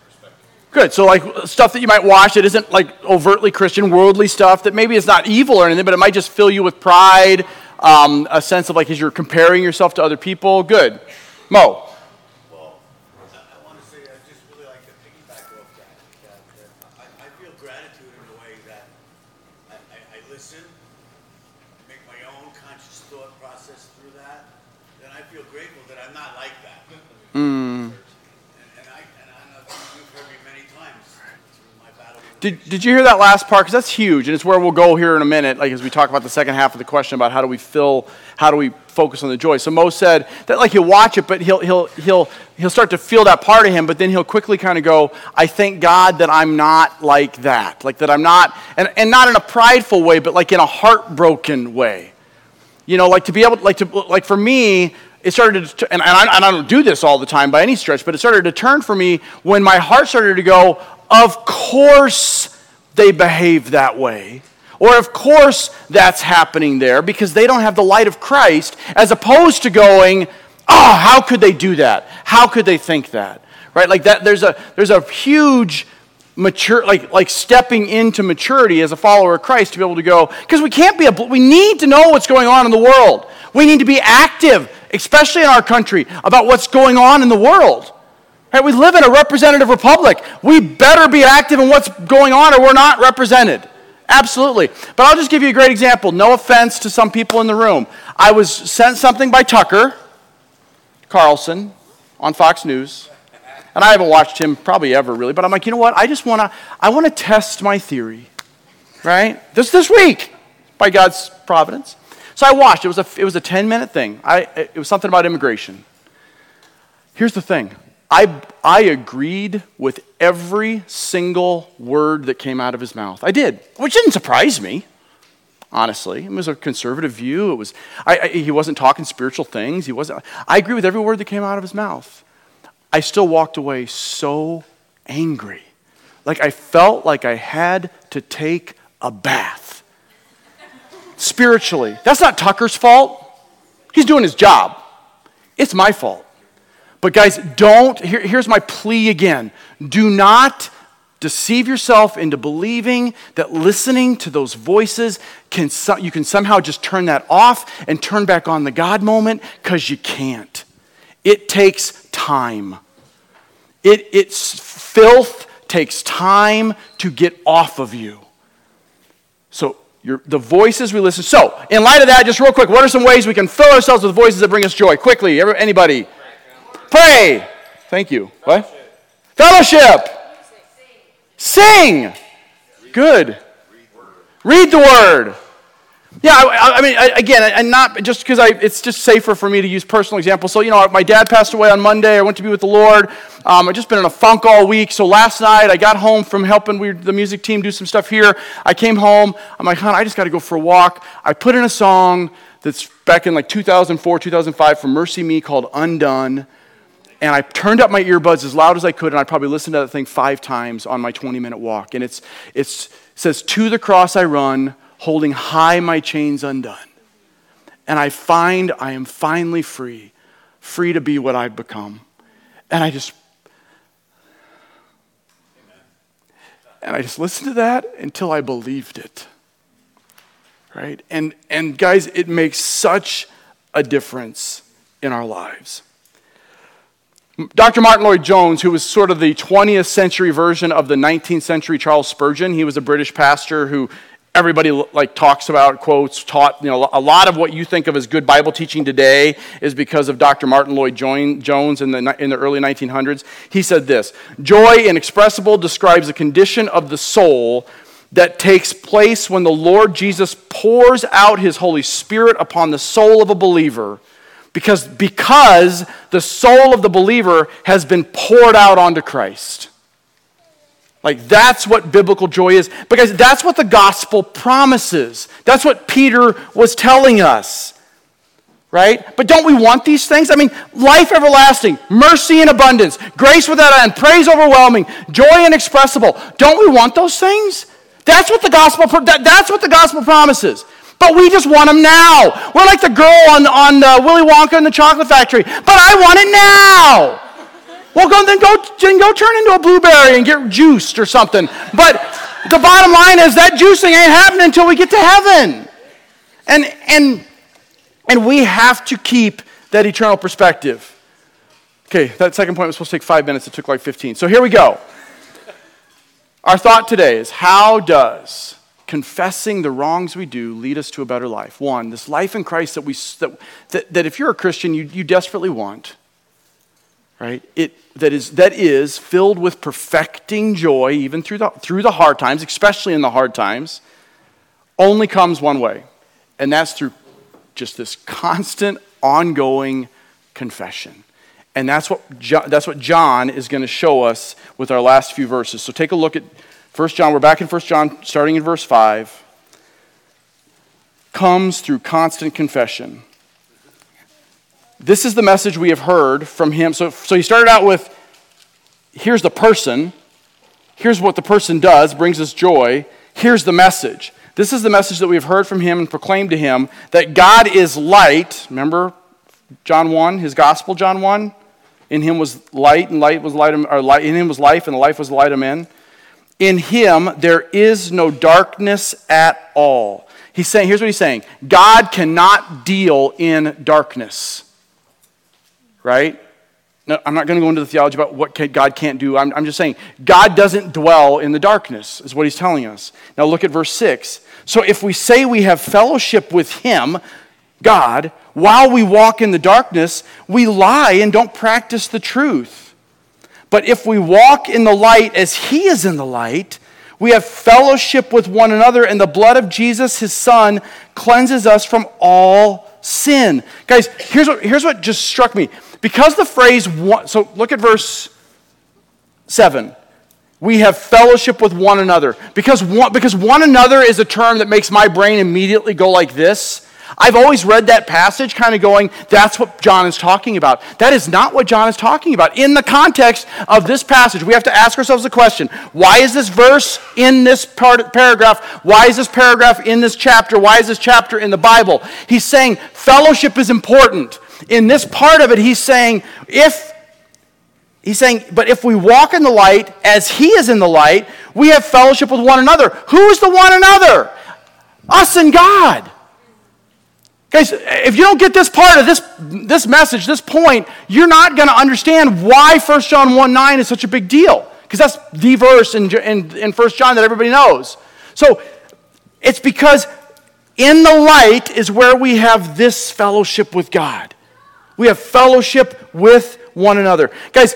perspective. Good. So, like stuff that you might watch that isn't like overtly Christian, worldly stuff that maybe is not evil or anything, but it might just fill you with pride, um, a sense of like as you're comparing yourself to other people. Good. Mo. Well, I, I want to say I just really like to piggyback off that. that, that I, I feel gratitude in a way that I, I, I listen, make my own conscious thought process through that. Then I feel grateful that I'm not like that. And, and I and I know you've heard me many times through my battle with Did, did you hear that last part? Because that's huge, and it's where we'll go here in a minute, like as we talk about the second half of the question about how do we fill, how do we focus on the joy. So Mo said that like he'll watch it, but he'll he'll he'll he'll start to feel that part of him, but then he'll quickly kind of go, I thank God that I'm not like that, like that I'm not, and and not in a prideful way, but like in a heartbroken way. You know, like to be able, like to, like for me, it started to, and I, and I don't do this all the time by any stretch, but it started to turn for me when my heart started to go, of course they behave that way. Or of course that's happening there because they don't have the light of Christ, as opposed to going, oh, how could they do that? How could they think that? Right? Like that, there's a, there's a huge mature like like stepping into maturity as a follower of Christ to be able to go because we can't be a we need to know what's going on in the world. We need to be active, especially in our country, about what's going on in the world. Right? We live in a representative republic. We better be active in what's going on or we're not represented. Absolutely. But I'll just give you a great example. No offense to some people in the room. I was sent something by Tucker Carlson on Fox News. And I haven't watched him probably ever really, but I'm like, you know what? I just want to I want to test my theory. Right? This this week by God's providence. So I watched. It was a it was a 10-minute thing. I it was something about immigration. Here's the thing. I, I agreed with every single word that came out of his mouth. I did, which didn't surprise me, honestly. It was a conservative view. It was, I, I, he wasn't talking spiritual things. He wasn't, I agree with every word that came out of his mouth. I still walked away so angry. Like I felt like I had to take a bath. Spiritually. That's not Tucker's fault. He's doing his job. It's my fault. But guys, don't, here, here's my plea again. Do not deceive yourself into believing that listening to those voices can you can somehow just turn that off and turn back on the God moment because you can't. It takes time. It, it's filth takes time to get off of you. So your, the voices we listen. So in light of that, just real quick, what are some ways we can fill ourselves with voices that bring us joy? Quickly, anybody? Pray. Thank you. What? Fellowship. Sing. Good. Read the word. Yeah, I, I mean, I, again, and not just because it's just safer for me to use personal examples. So, you know, my dad passed away on Monday. I went to be with the Lord. Um, I've just been in a funk all week. So last night, I got home from helping we, the music team do some stuff here. I came home. I'm like, hon, I just got to go for a walk. I put in a song that's back in like 2004, 2005 from MercyMe called Undone. And I turned up my earbuds as loud as I could, and I probably listened to that thing five times on my 20 minute walk. And it's, it's, it says, To the cross I run, holding high my chains undone. And I find I am finally free, free to be what I've become. And I just, And I just listened to that until I believed it. Right? And, and guys, it makes such a difference in our lives. Dr. Martyn Lloyd-Jones, who was sort of the 20th century version of the 19th century Charles Spurgeon, he was a British pastor who everybody like talks about, quotes, taught. You know, a lot of what you think of as good Bible teaching today is because of Dr. Martyn Lloyd-Jones in the in the early 1900s. He said this: "Joy inexpressible describes a condition of the soul." That takes place when the Lord Jesus pours out his Holy Spirit upon the soul of a believer because, because the soul of the believer has been poured out onto Christ. Like, that's what biblical joy is. Because that's what the gospel promises. That's what Peter was telling us. Right? But don't we want these things? I mean, life everlasting, mercy in abundance, grace without end, praise overwhelming, joy inexpressible. Don't we want those things? That's what the gospel, that's what the gospel promises. But we just want them now. We're like the girl on, on uh, Willy Wonka and the Chocolate Factory. But I want it now. Well, go, then, go, then go turn into a blueberry and get juiced or something. But the bottom line is that juicing ain't happening until we get to heaven. And, and, and we have to keep that eternal perspective. Okay, that second point was supposed to take five minutes. It took like 15. So here we go. Our thought today is how does confessing the wrongs we do lead us to a better life. One, this life in Christ that, we, that, that, that if you're a Christian, you, you desperately want, right? It, that, is, that is filled with perfecting joy, even through the, through the hard times, especially in the hard times, only comes one way, and that's through just this constant, ongoing confession. And that's what, that's what John is going to show us with our last few verses. So take a look at 1 John, we're back in 1 John, starting in verse 5, comes through constant confession. This is the message we have heard from him. So, so he started out with here's the person, here's what the person does, brings us joy, here's the message. This is the message that we have heard from him and proclaimed to him that God is light. Remember John 1, his gospel, John 1? In him was light, and light was light, or light in him was life, and the life was the light of men. In him there is no darkness at all. He's saying, here's what he's saying God cannot deal in darkness. Right? No, I'm not going to go into the theology about what God can't do. I'm, I'm just saying, God doesn't dwell in the darkness, is what he's telling us. Now look at verse 6. So if we say we have fellowship with him, God, while we walk in the darkness, we lie and don't practice the truth. But if we walk in the light as he is in the light, we have fellowship with one another, and the blood of Jesus, his son, cleanses us from all sin. Guys, here's what, here's what just struck me. Because the phrase, so look at verse 7. We have fellowship with one another. Because one, because one another is a term that makes my brain immediately go like this. I've always read that passage kind of going, that's what John is talking about. That is not what John is talking about. In the context of this passage, we have to ask ourselves the question why is this verse in this part, paragraph? Why is this paragraph in this chapter? Why is this chapter in the Bible? He's saying fellowship is important. In this part of it, he's saying, if He's saying, but if we walk in the light as he is in the light, we have fellowship with one another. Who is the one another? Us and God. Guys, if you don't get this part of this, this message, this point, you're not going to understand why 1 John 1 9 is such a big deal. Because that's the verse in, in, in 1 John that everybody knows. So it's because in the light is where we have this fellowship with God. We have fellowship with one another. Guys,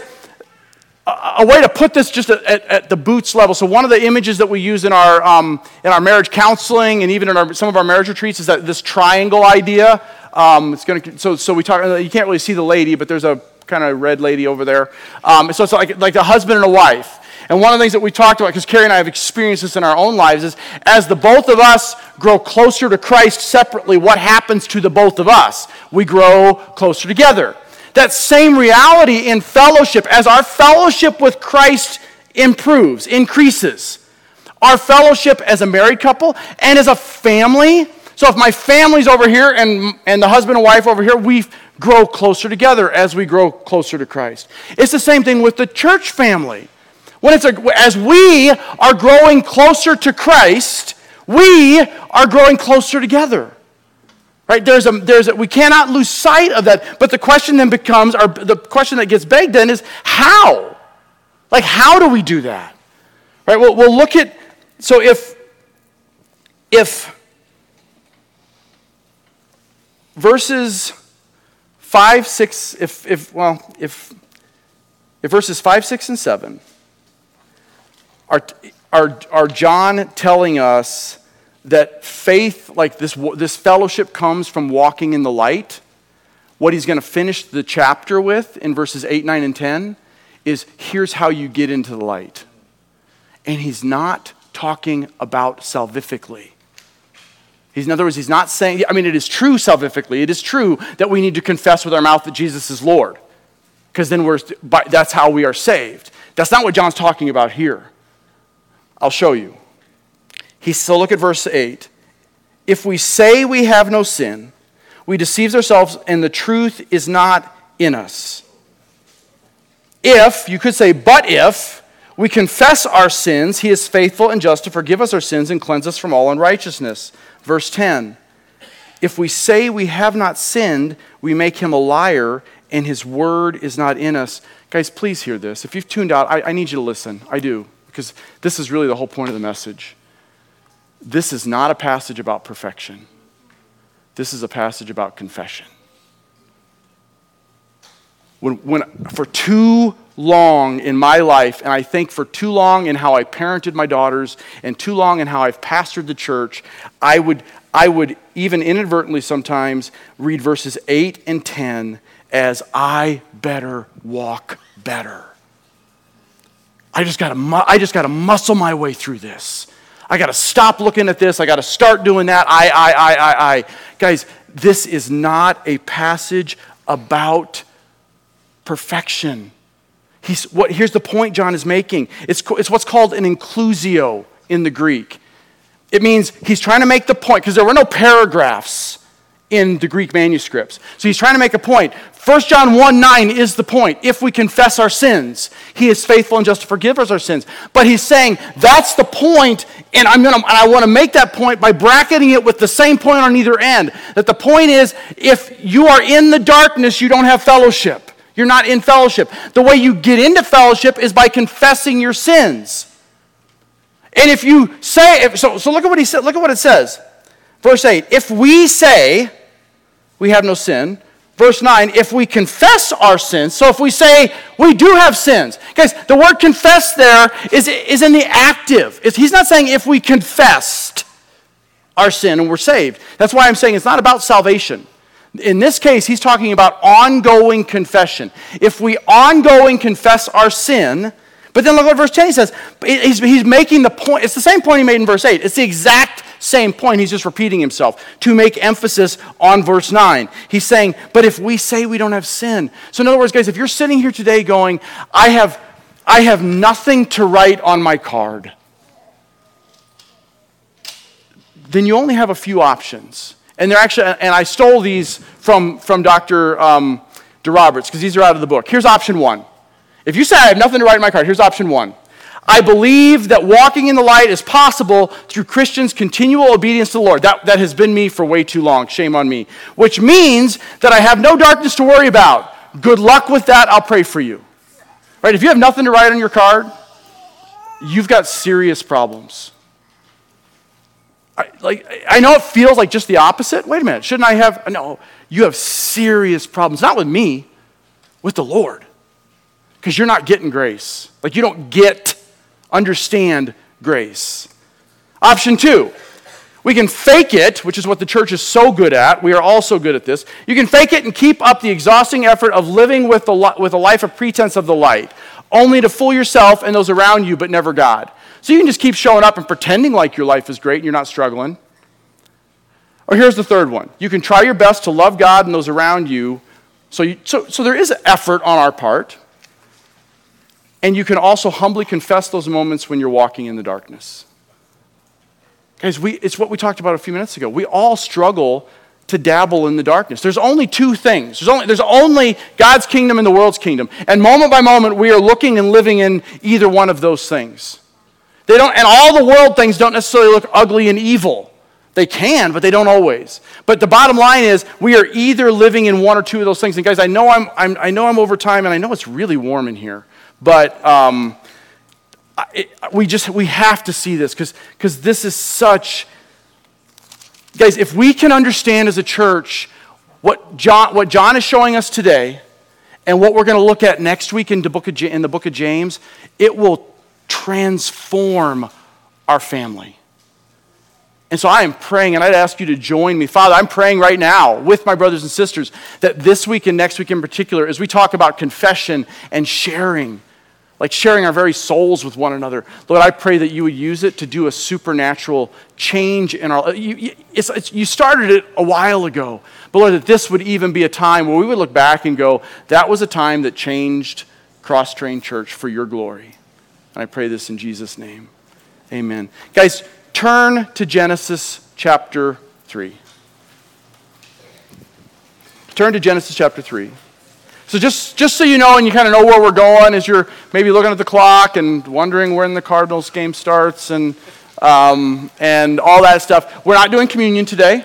a way to put this just at, at, the boots level. So one of the images that we use in our um, in our marriage counseling and even in our, some of our marriage retreats is that this triangle idea. Um, it's going to so so we talk. You can't really see the lady, but there's a kind of red lady over there. Um, so it's like like a husband and a wife. And one of the things that we talked about, because Carrie and I have experienced this in our own lives, is as the both of us grow closer to Christ separately, what happens to the both of us? We grow closer together. That same reality in fellowship, as our fellowship with Christ improves, increases, our fellowship as a married couple and as a family. So if my family's over here and, and the husband and wife over here, we grow closer together as we grow closer to Christ. It's the same thing with the church family. When it's a, as we are growing closer to Christ, we are growing closer together. Right? There's a, there's a, we cannot lose sight of that. But the question then becomes, or the question that gets begged then is how? Like, how do we do that? Right? Well, we'll look at, so if, if verses 5, 6, if, if well, if, if verses 5, 6, and 7 are, are, are John telling us that faith, like this, this fellowship, comes from walking in the light. What he's going to finish the chapter with in verses 8, 9, and 10 is here's how you get into the light. And he's not talking about salvifically. He's, in other words, he's not saying, I mean, it is true salvifically. It is true that we need to confess with our mouth that Jesus is Lord, because then we're, that's how we are saved. That's not what John's talking about here. I'll show you. He, so look at verse 8. If we say we have no sin, we deceive ourselves and the truth is not in us. If, you could say, but if, we confess our sins, he is faithful and just to forgive us our sins and cleanse us from all unrighteousness. Verse 10 If we say we have not sinned, we make him a liar and his word is not in us. Guys, please hear this. If you've tuned out, I, I need you to listen. I do, because this is really the whole point of the message. This is not a passage about perfection, this is a passage about confession. When, when, for too long in my life, and I think for too long in how I parented my daughters, and too long in how I've pastored the church, I would, I would even inadvertently sometimes read verses 8 and 10 as I better walk better. I just gotta, I just gotta muscle my way through this. I got to stop looking at this. I got to start doing that. I, I, I, I, I. Guys, this is not a passage about perfection. He's, what, here's the point John is making it's, it's what's called an inclusio in the Greek. It means he's trying to make the point, because there were no paragraphs in the Greek manuscripts. So he's trying to make a point. 1 John 1 9 is the point. If we confess our sins, he is faithful and just to forgive us our sins. But he's saying that's the point, and I'm gonna and I want to make that point by bracketing it with the same point on either end. That the point is, if you are in the darkness, you don't have fellowship. You're not in fellowship. The way you get into fellowship is by confessing your sins. And if you say, if, so, so look at what he said, look at what it says. Verse 8, if we say, we have no sin. Verse 9, if we confess our sins, so if we say we do have sins, guys, the word confess there is, is in the active. It's, he's not saying if we confessed our sin and we're saved. That's why I'm saying it's not about salvation. In this case, he's talking about ongoing confession. If we ongoing confess our sin, but then look what verse 10 he says. He's, he's making the point, it's the same point he made in verse 8. It's the exact same point. He's just repeating himself to make emphasis on verse 9. He's saying, but if we say we don't have sin. So, in other words, guys, if you're sitting here today going, I have, I have nothing to write on my card, then you only have a few options. And they're actually, and I stole these from, from Dr. Um, DeRoberts because these are out of the book. Here's option one. If you say I have nothing to write in my card, here's option one. I believe that walking in the light is possible through Christians' continual obedience to the Lord. That, that has been me for way too long. Shame on me. Which means that I have no darkness to worry about. Good luck with that. I'll pray for you. Right? If you have nothing to write on your card, you've got serious problems. I, like, I know it feels like just the opposite. Wait a minute. Shouldn't I have? No. You have serious problems. Not with me, with the Lord. Because you're not getting grace. Like, you don't get understand grace. Option two, we can fake it, which is what the church is so good at. We are all so good at this. You can fake it and keep up the exhausting effort of living with, the, with a life of pretense of the light, only to fool yourself and those around you, but never God. So you can just keep showing up and pretending like your life is great and you're not struggling. Or here's the third one you can try your best to love God and those around you. So, you, so, so there is effort on our part. And you can also humbly confess those moments when you're walking in the darkness. Guys, we, it's what we talked about a few minutes ago. We all struggle to dabble in the darkness. There's only two things. There's only, there's only God's kingdom and the world's kingdom. And moment by moment, we are looking and living in either one of those things. They don't, and all the world things don't necessarily look ugly and evil. They can, but they don't always. But the bottom line is, we are either living in one or two of those things. And guys, I know I'm, I'm i know I'm over time, and I know it's really warm in here, but um, it, we just we have to see this because this is such. Guys, if we can understand as a church what John what John is showing us today, and what we're going to look at next week in the book of in the book of James, it will transform our family. And so I am praying, and I'd ask you to join me. Father, I'm praying right now with my brothers and sisters that this week and next week in particular, as we talk about confession and sharing, like sharing our very souls with one another, Lord, I pray that you would use it to do a supernatural change in our. You, it's, it's, you started it a while ago, but Lord, that this would even be a time where we would look back and go, that was a time that changed Cross Train Church for your glory. And I pray this in Jesus' name. Amen. Guys, turn to Genesis chapter 3. Turn to Genesis chapter 3. So just, just so you know and you kind of know where we're going as you're maybe looking at the clock and wondering when the Cardinals game starts and, um, and all that stuff, we're not doing communion today.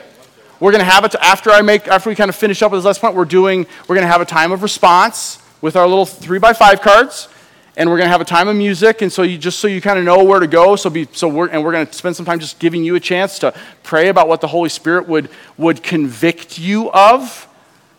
We're going to have it after I make after we kind of finish up with this last point. We're doing we're going to have a time of response with our little three by five cards and we're going to have a time of music and so you just so you kind of know where to go so be so we're and we're going to spend some time just giving you a chance to pray about what the holy spirit would would convict you of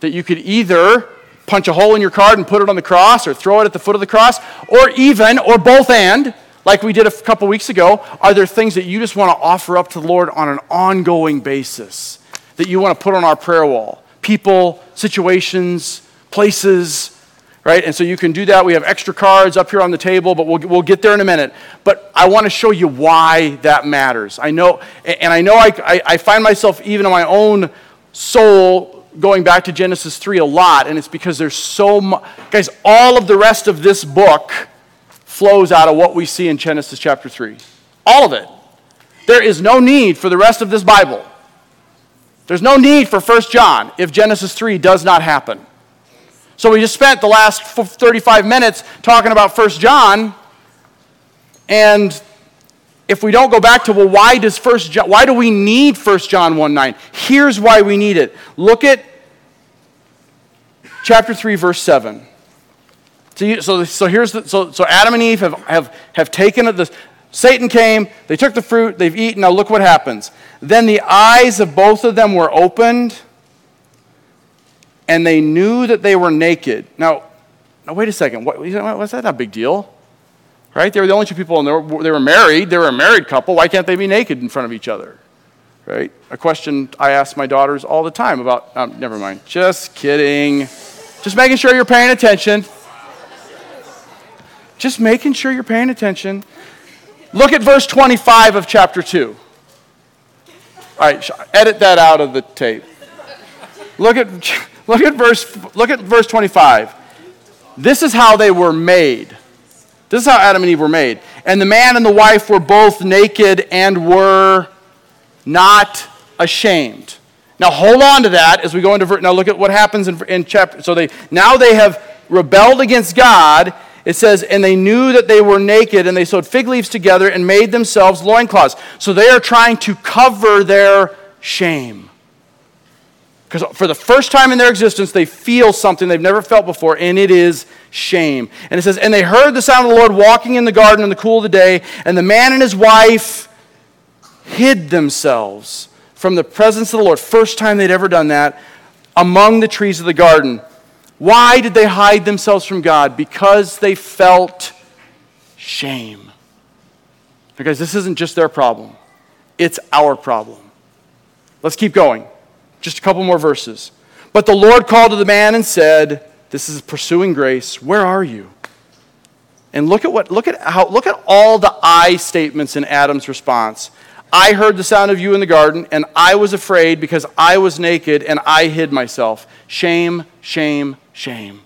that you could either punch a hole in your card and put it on the cross or throw it at the foot of the cross or even or both and like we did a couple weeks ago are there things that you just want to offer up to the lord on an ongoing basis that you want to put on our prayer wall people situations places right? And so you can do that. We have extra cards up here on the table, but we'll, we'll get there in a minute. But I want to show you why that matters. I know, and I know I, I, I find myself even in my own soul going back to Genesis 3 a lot, and it's because there's so much. Guys, all of the rest of this book flows out of what we see in Genesis chapter 3. All of it. There is no need for the rest of this Bible. There's no need for 1 John if Genesis 3 does not happen. So we just spent the last 35 minutes talking about 1 John. And if we don't go back to, well, why does first John, why do we need 1 John 1 9? Here's why we need it. Look at chapter 3, verse 7. So, so, so here's the, so, so Adam and Eve have, have, have taken. The, Satan came, they took the fruit, they've eaten. Now look what happens. Then the eyes of both of them were opened and they knew that they were naked. Now, now wait a second. What, what's that not a big deal? Right? They were the only two people, and they were, they were married. They were a married couple. Why can't they be naked in front of each other? Right? A question I ask my daughters all the time about, um, never mind. Just kidding. Just making sure you're paying attention. Just making sure you're paying attention. Look at verse 25 of chapter 2. All right, edit that out of the tape. Look at Look at verse, look at verse 25. This is how they were made. This is how Adam and Eve were made. And the man and the wife were both naked and were not ashamed. Now hold on to that as we go into. Now look at what happens in, in chapter. So they now they have rebelled against God. It says, and they knew that they were naked, and they sewed fig leaves together and made themselves loincloths. So they are trying to cover their shame. Because for the first time in their existence, they feel something they've never felt before, and it is shame. And it says, And they heard the sound of the Lord walking in the garden in the cool of the day, and the man and his wife hid themselves from the presence of the Lord. First time they'd ever done that among the trees of the garden. Why did they hide themselves from God? Because they felt shame. Because this isn't just their problem, it's our problem. Let's keep going. Just a couple more verses. But the Lord called to the man and said, This is pursuing grace. Where are you? And look at what look at how look at all the I statements in Adam's response. I heard the sound of you in the garden, and I was afraid because I was naked and I hid myself. Shame, shame, shame.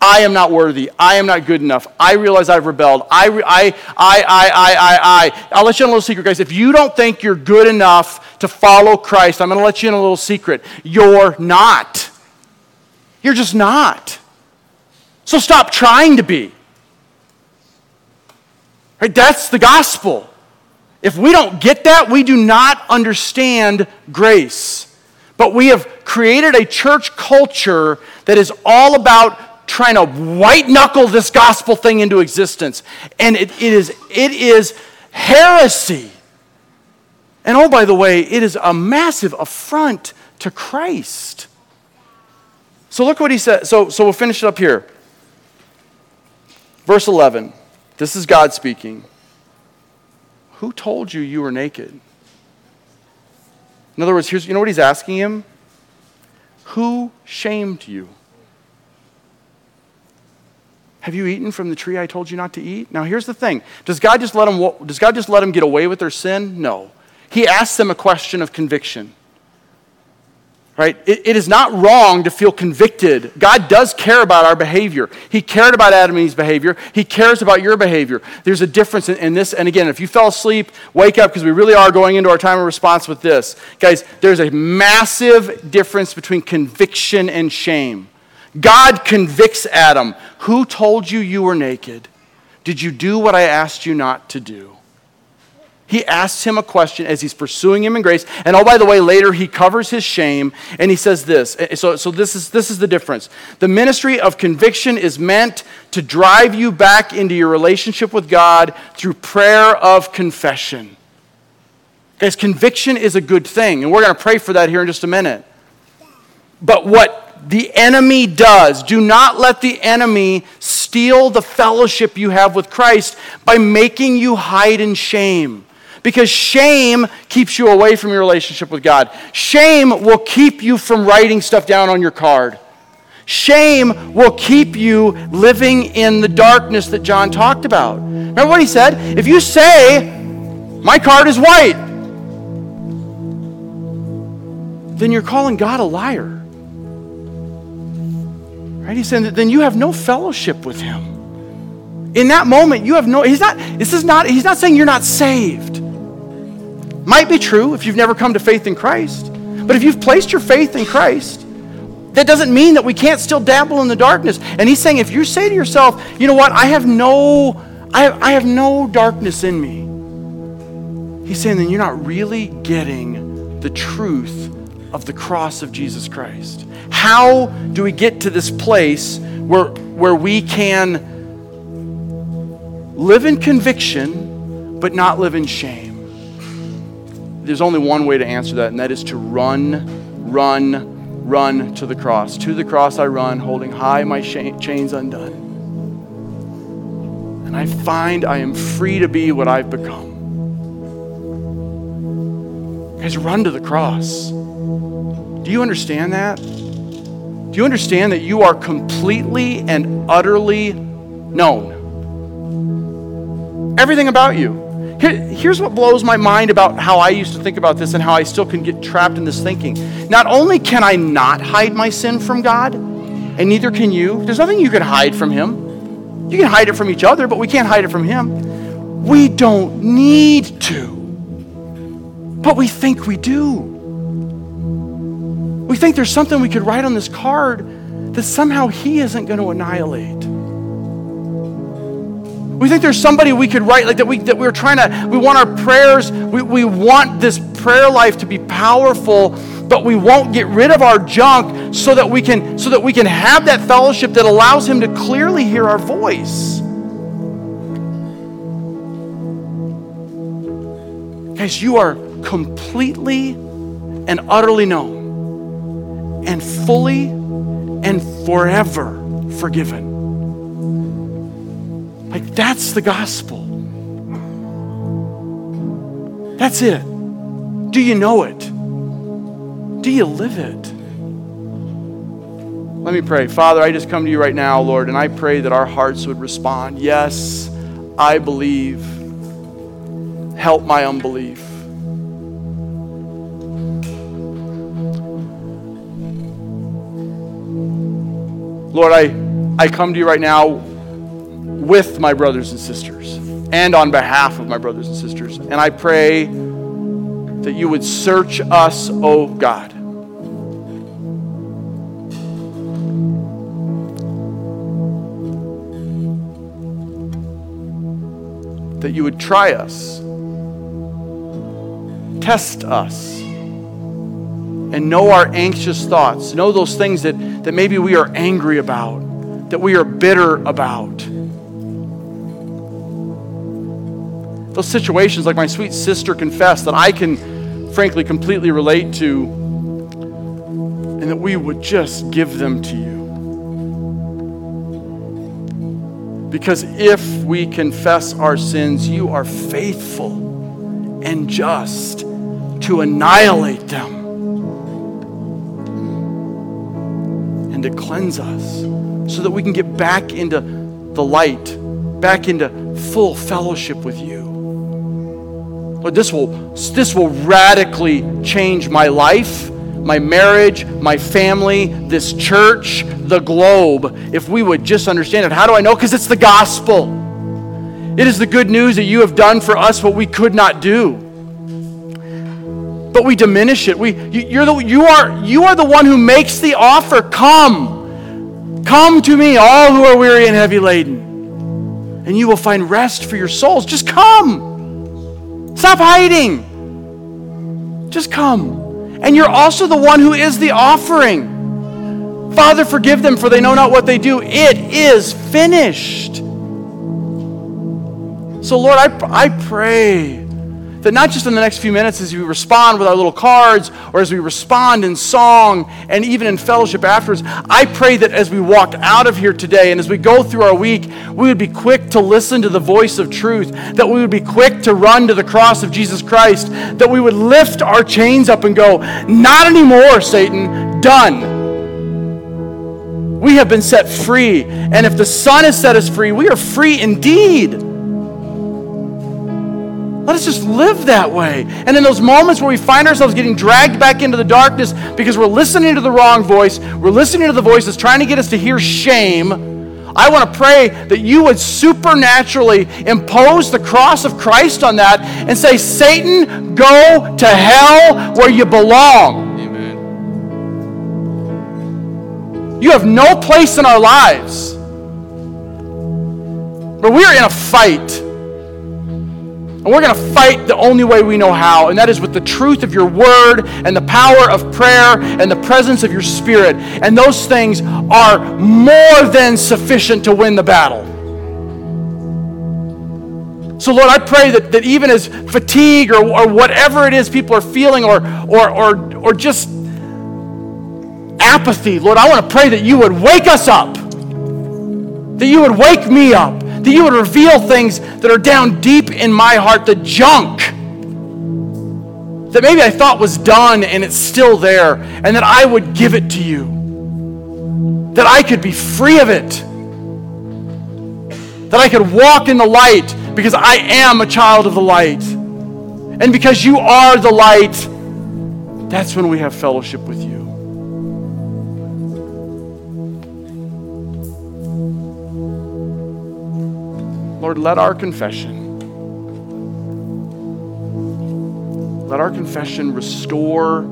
I am not worthy. I am not good enough. I realize I've rebelled. I, I, I, I, I, I. I'll let you in a little secret, guys. If you don't think you're good enough to follow Christ, I'm going to let you in a little secret. You're not. You're just not. So stop trying to be. Right? That's the gospel. If we don't get that, we do not understand grace. But we have created a church culture that is all about trying to white knuckle this gospel thing into existence. And it, it, is, it is heresy. And oh, by the way, it is a massive affront to Christ. So look what he said. So, so we'll finish it up here. Verse 11. This is God speaking. Who told you you were naked? In other words, here's, you know what he's asking him? Who shamed you? Have you eaten from the tree I told you not to eat? Now here's the thing. Does God just let them, does God just let them get away with their sin? No. He asks them a question of conviction right? It, it is not wrong to feel convicted. God does care about our behavior. He cared about Adam and Eve's behavior. He cares about your behavior. There's a difference in, in this. And again, if you fell asleep, wake up because we really are going into our time of response with this. Guys, there's a massive difference between conviction and shame. God convicts Adam. Who told you you were naked? Did you do what I asked you not to do? He asks him a question as he's pursuing him in grace. And oh, by the way, later he covers his shame and he says this. Eh, eh, so, so this, is, this is the difference. The ministry of conviction is meant to drive you back into your relationship with God through prayer of confession. Guys, conviction is a good thing, and we're going to pray for that here in just a minute. But what the enemy does, do not let the enemy steal the fellowship you have with Christ by making you hide in shame because shame keeps you away from your relationship with God. Shame will keep you from writing stuff down on your card. Shame will keep you living in the darkness that John talked about. Remember what he said? If you say, My card is white, then you're calling God a liar. Right? Saying that then you have no fellowship with him. In that moment, you have no, he's not, this is not, he's not saying you're not saved. Might be true if you've never come to faith in Christ. But if you've placed your faith in Christ, that doesn't mean that we can't still dabble in the darkness. And he's saying, if you say to yourself, you know what, I have no, I have, I have no darkness in me. He's saying, then you're not really getting the truth of the cross of Jesus Christ. How do we get to this place where, where we can live in conviction but not live in shame? there's only one way to answer that, and that is to run, run, run to the cross. To the cross I run, holding high my chains undone. And I find I am free to be what I've become. Guys, run to the cross. Do you understand that? Do you understand that you are completely and utterly known? Everything about you. Here, here's what blows my mind about how I used to think about this and how I still can get trapped in this thinking. Not only can I not hide my sin from God, and neither can you, there's nothing you can hide from Him. You can hide it from each other, but we can't hide it from Him. We don't need to, but we think we do. We think there's something we could write on this card that somehow He isn't going to annihilate. We think there's somebody we could write like that we that we're trying to we want our prayers, we, we want this prayer life to be powerful, but we won't get rid of our junk so that we can so that we can have that fellowship that allows him to clearly hear our voice. Guys, you are completely and utterly known and fully and forever forgiven. Like, that's the gospel. That's it. Do you know it? Do you live it? Let me pray. Father, I just come to you right now, Lord, and I pray that our hearts would respond. Yes, I believe. Help my unbelief. Lord, I I come to you right now with my brothers and sisters and on behalf of my brothers and sisters. And I pray that you would search us, oh God. That you would try us, test us, and know our anxious thoughts. Know those things that, that maybe we are angry about, that we are bitter about. Those situations, like my sweet sister confessed, that I can frankly completely relate to, and that we would just give them to you. Because if we confess our sins, you are faithful and just to annihilate them to cleanse us so that we can get back into the light, back into full fellowship with you. Lord, this will, this will radically change my life, my marriage, my family, this church, the globe, if we would just understand it. How do I know? Because it's the gospel. It is the good news that you have done for us what we could not do. But we diminish it. We, you, you're the, you, are, you are the one who makes the offer. Come. Come to me, all who are weary and heavy laden, and you will find rest for your souls. Just come. Stop hiding. Just come. And you're also the one who is the offering. Father, forgive them, for they know not what they do. It is finished. So, Lord, I, I pray that not just in the next few minutes as we respond with our little cards or as we respond in song and even in fellowship afterwards, I pray that as we walk out of here today and as we go through our week, we would be quick to listen to the voice of truth, that we would be quick to run to the cross of Jesus Christ, that we would lift our chains up and go, Not anymore, Satan, done. We have been set free. And if the Son has set us free, we are free indeed. Let us just live that way. And in those moments where we find ourselves getting dragged back into the darkness because we're listening to the wrong voice, we're listening to the voice that's trying to get us to hear shame. I want to pray that you would supernaturally impose the cross of Christ on that and say, Satan, go to hell where you belong. Amen. You have no place in our lives. But we are in a fight. And we're going to fight the only way we know how, and that is with the truth of your word and the power of prayer and the presence of your spirit. And those things are more than sufficient to win the battle. So, Lord, I pray that, that even as fatigue or, or whatever it is people are feeling, or, or, or, or just apathy, Lord, I want to pray that you would wake us up, that you would wake me up, that you would reveal things that are down deep in my heart, the junk that maybe I thought was done and it's still there, and that I would give it to you, that I could be free of it, that I could walk in the light because I am a child of the light. And because you are the light, that's when we have fellowship with you. Lord, let our confession, let our confession restore